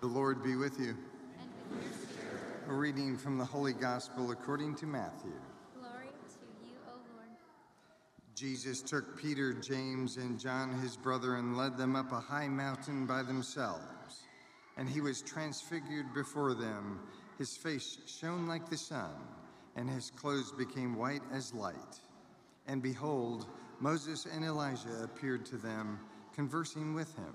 The Lord be with you. A reading from the Holy Gospel according to Matthew. Glory to you, O Lord. Jesus took Peter, James, and John, his brother, and led them up a high mountain by themselves. And he was transfigured before them. His face shone like the sun, and his clothes became white as light. And behold, Moses and Elijah appeared to them, conversing with him.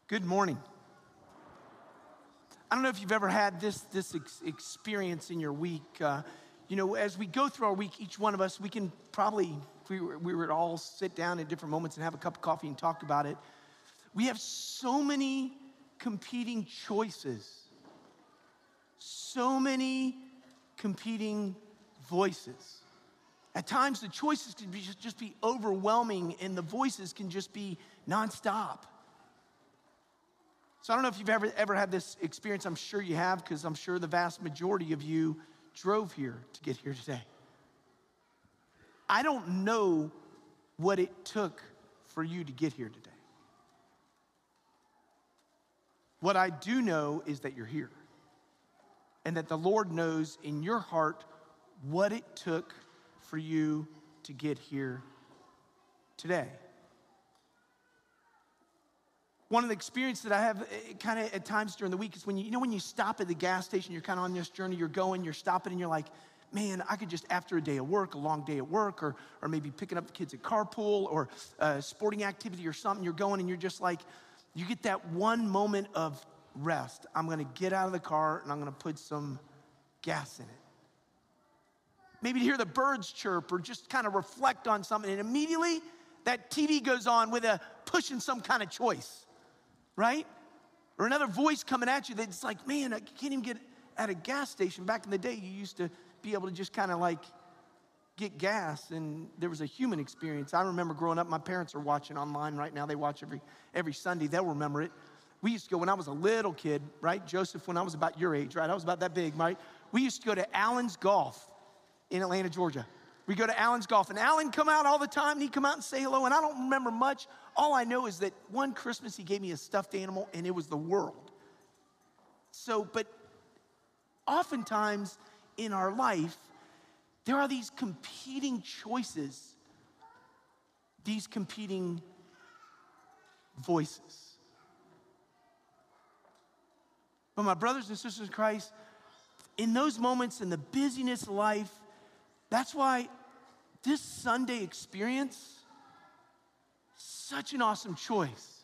Good morning. I don't know if you've ever had this, this ex- experience in your week. Uh, you know, as we go through our week, each one of us, we can probably, if we were, we to all sit down at different moments and have a cup of coffee and talk about it. We have so many competing choices, so many competing voices. At times, the choices can be just, just be overwhelming and the voices can just be nonstop. So I don't know if you've ever, ever had this experience. I'm sure you have, because I'm sure the vast majority of you drove here to get here today. I don't know what it took for you to get here today. What I do know is that you're here, and that the Lord knows in your heart what it took for you to get here today one of the experiences that I have eh, eh, kind of at times during the week is when you, you know, when you stop at the gas station, you're kind of on this journey, you're going, you're stopping, and you're like, man, I could just, after a day of work, a long day at work, or, or maybe picking up the kids at carpool or a sporting activity or something, you're going and you're just like, you get that one moment of rest. I'm gonna get out of the car and I'm gonna put some gas in it. Maybe to hear the birds chirp or just kind of reflect on something, and immediately that TV goes on with a pushing some kind of choice right? Or another voice coming at you that's like, man, I can't even get at a gas station. Back in the day, you used to be able to just kind of like get gas and there was a human experience. I remember growing up, my parents are watching online right now. They watch every every Sunday. They'll remember it. We used to go when I was a little kid, right? Joseph, when I was about your age, right? I was about that big, right? We used to go to Allen's Gulf in Atlanta, Georgia. We go to Allen's Gulf, and Allen come out all the time, and he'd come out and say hello. And I don't remember much. All I know is that one Christmas he gave me a stuffed animal, and it was the world. So, but oftentimes in our life, there are these competing choices, these competing voices. But my brothers and sisters in Christ, in those moments in the busyness of life, that's why this Sunday experience, such an awesome choice.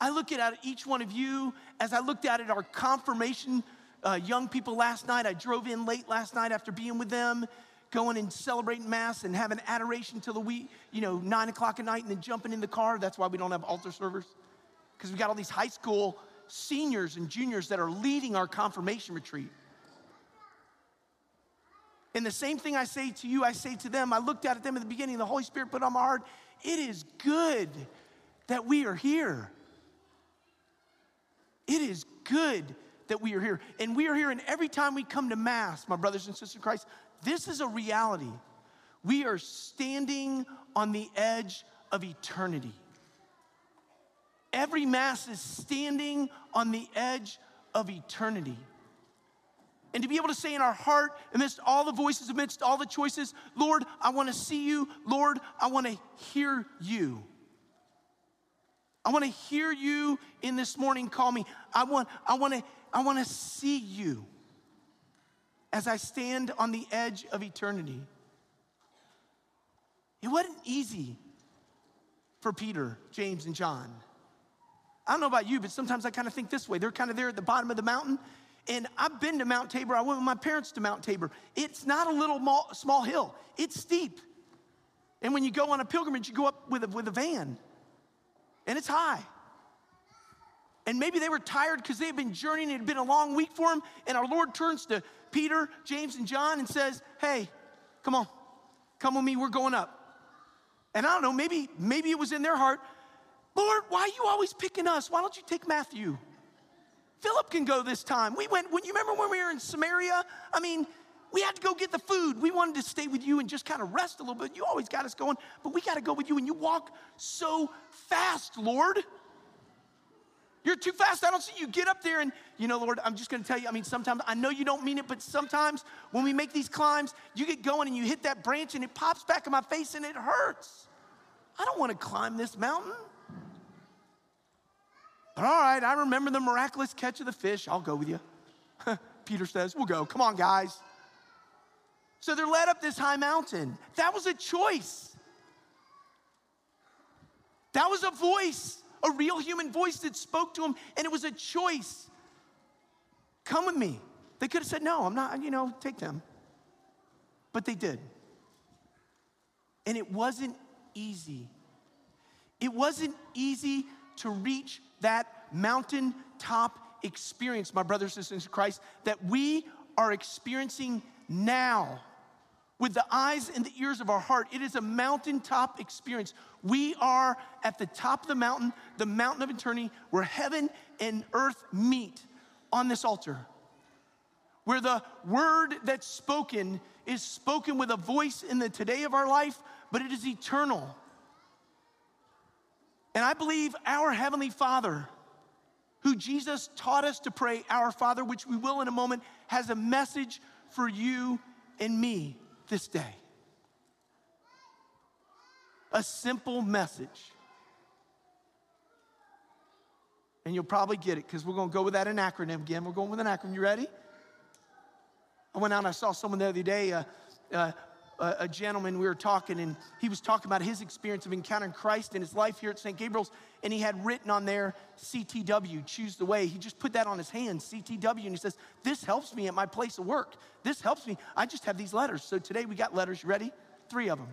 I look at each one of you as I looked at it, our confirmation uh, young people last night. I drove in late last night after being with them, going and celebrating Mass and having adoration till the week, you know, nine o'clock at night and then jumping in the car. That's why we don't have altar servers, because we got all these high school seniors and juniors that are leading our confirmation retreat. And the same thing I say to you, I say to them. I looked at them at the beginning, the Holy Spirit put on my heart. It is good that we are here. It is good that we are here. And we are here, and every time we come to Mass, my brothers and sisters in Christ, this is a reality. We are standing on the edge of eternity. Every Mass is standing on the edge of eternity. And to be able to say in our heart, amidst all the voices, amidst all the choices, Lord, I want to see you. Lord, I want to hear you. I want to hear you in this morning call me. I want, I want to, I want to see you as I stand on the edge of eternity. It wasn't easy for Peter, James, and John. I don't know about you, but sometimes I kind of think this way. They're kind of there at the bottom of the mountain. And I've been to Mount Tabor. I went with my parents to Mount Tabor. It's not a little small hill, it's steep. And when you go on a pilgrimage, you go up with a, with a van, and it's high. And maybe they were tired because they had been journeying. It had been a long week for them. And our Lord turns to Peter, James, and John and says, Hey, come on, come with me. We're going up. And I don't know, maybe, maybe it was in their heart, Lord, why are you always picking us? Why don't you take Matthew? Philip can go this time. We went, when you remember when we were in Samaria? I mean, we had to go get the food. We wanted to stay with you and just kind of rest a little bit. You always got us going, but we got to go with you. And you walk so fast, Lord. You're too fast. I don't see you. Get up there and, you know, Lord, I'm just going to tell you. I mean, sometimes I know you don't mean it, but sometimes when we make these climbs, you get going and you hit that branch and it pops back in my face and it hurts. I don't want to climb this mountain. But all right, I remember the miraculous catch of the fish. I'll go with you. Peter says, We'll go. Come on, guys. So they're led up this high mountain. That was a choice. That was a voice, a real human voice that spoke to him, and it was a choice. Come with me. They could have said, No, I'm not, you know, take them. But they did. And it wasn't easy. It wasn't easy to reach that mountaintop experience, my brothers and sisters in Christ, that we are experiencing now with the eyes and the ears of our heart. It is a mountaintop experience. We are at the top of the mountain, the mountain of eternity, where heaven and earth meet on this altar. Where the word that's spoken is spoken with a voice in the today of our life, but it is eternal. And I believe our Heavenly Father, who Jesus taught us to pray, Our Father, which we will in a moment, has a message for you and me this day. A simple message. And you'll probably get it because we're going to go with that an acronym again. We're going with an acronym. You ready? I went out and I saw someone the other day. Uh, uh, a, a gentleman, we were talking, and he was talking about his experience of encountering Christ in his life here at St. Gabriel's, and he had written on there CTW, choose the way. He just put that on his hand, CTW, and he says, This helps me at my place of work. This helps me. I just have these letters. So today we got letters. You ready? Three of them.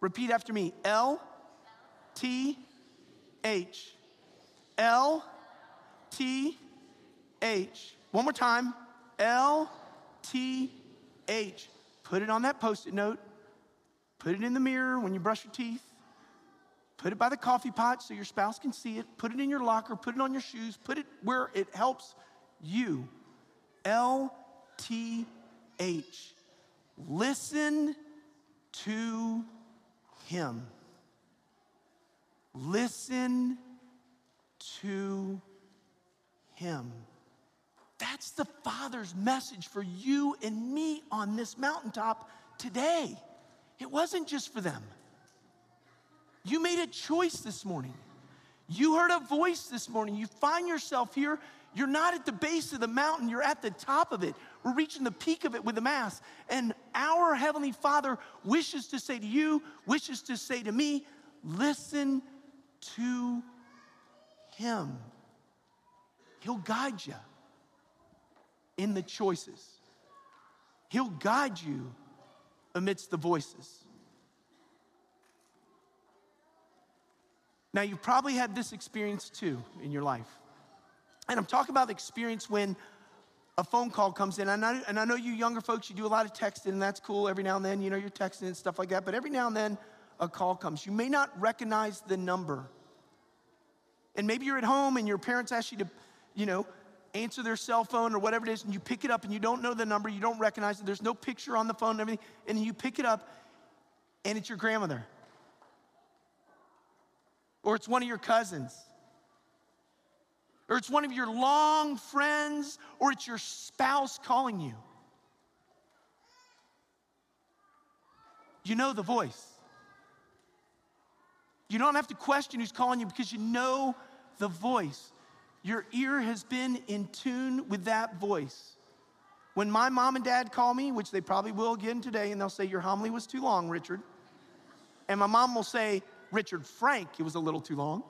Repeat after me L T H. L T H. One more time. L T H. Put it on that post it note. Put it in the mirror when you brush your teeth. Put it by the coffee pot so your spouse can see it. Put it in your locker. Put it on your shoes. Put it where it helps you. L T H. Listen to Him. Listen to Him. That's the Father's message for you and me on this mountaintop today. It wasn't just for them. You made a choice this morning. You heard a voice this morning. You find yourself here. You're not at the base of the mountain, you're at the top of it. We're reaching the peak of it with the Mass. And our Heavenly Father wishes to say to you, wishes to say to me, listen to Him. He'll guide you in the choices. He'll guide you amidst the voices. Now, you've probably had this experience too in your life. And I'm talking about the experience when a phone call comes in. And I, and I know you younger folks, you do a lot of texting, and that's cool. Every now and then, you know, you're texting and stuff like that. But every now and then, a call comes. You may not recognize the number. And maybe you're at home and your parents ask you to, you know, answer their cell phone or whatever it is, and you pick it up and you don't know the number, you don't recognize it, there's no picture on the phone and everything, and you pick it up and it's your grandmother. Or it's one of your cousins. or it's one of your long friends, or it's your spouse calling you. You know the voice. You don't have to question who's calling you because you know the voice. Your ear has been in tune with that voice. When my mom and dad call me, which they probably will again today, and they'll say, Your homily was too long, Richard. And my mom will say, Richard Frank, it was a little too long,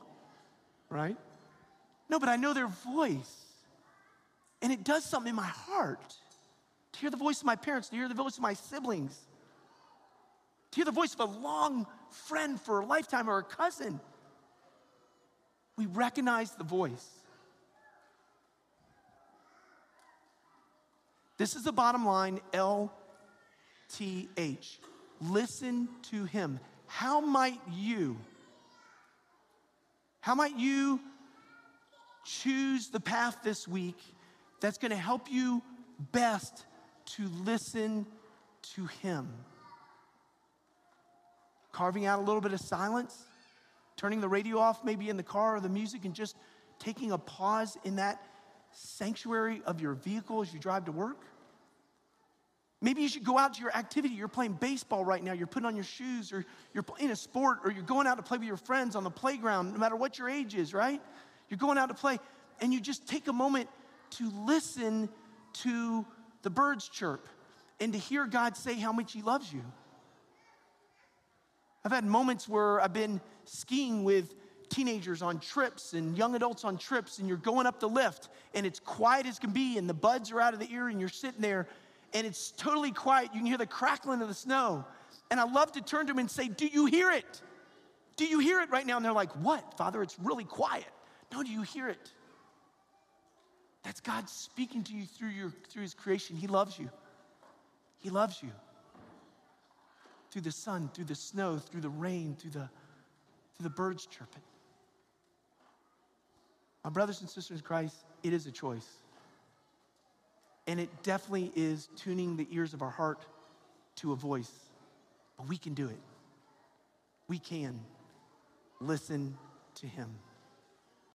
right? No, but I know their voice. And it does something in my heart to hear the voice of my parents, to hear the voice of my siblings, to hear the voice of a long friend for a lifetime or a cousin. We recognize the voice. This is the bottom line LTH. Listen to him. How might you, how might you choose the path this week that's going to help you best to listen to him? Carving out a little bit of silence, turning the radio off, maybe in the car or the music, and just taking a pause in that sanctuary of your vehicle as you drive to work? Maybe you should go out to your activity. You're playing baseball right now. You're putting on your shoes, or you're playing a sport, or you're going out to play with your friends on the playground, no matter what your age is, right? You're going out to play, and you just take a moment to listen to the birds chirp and to hear God say how much He loves you. I've had moments where I've been skiing with teenagers on trips and young adults on trips, and you're going up the lift, and it's quiet as can be, and the buds are out of the ear, and you're sitting there and it's totally quiet. You can hear the crackling of the snow. And I love to turn to them and say, Do you hear it? Do you hear it right now? And they're like, What, Father? It's really quiet. No, do you hear it? That's God speaking to you through, your, through His creation. He loves you. He loves you. Through the sun, through the snow, through the rain, through the, through the birds chirping. My brothers and sisters in Christ, it is a choice. And it definitely is tuning the ears of our heart to a voice. But we can do it. We can listen to him.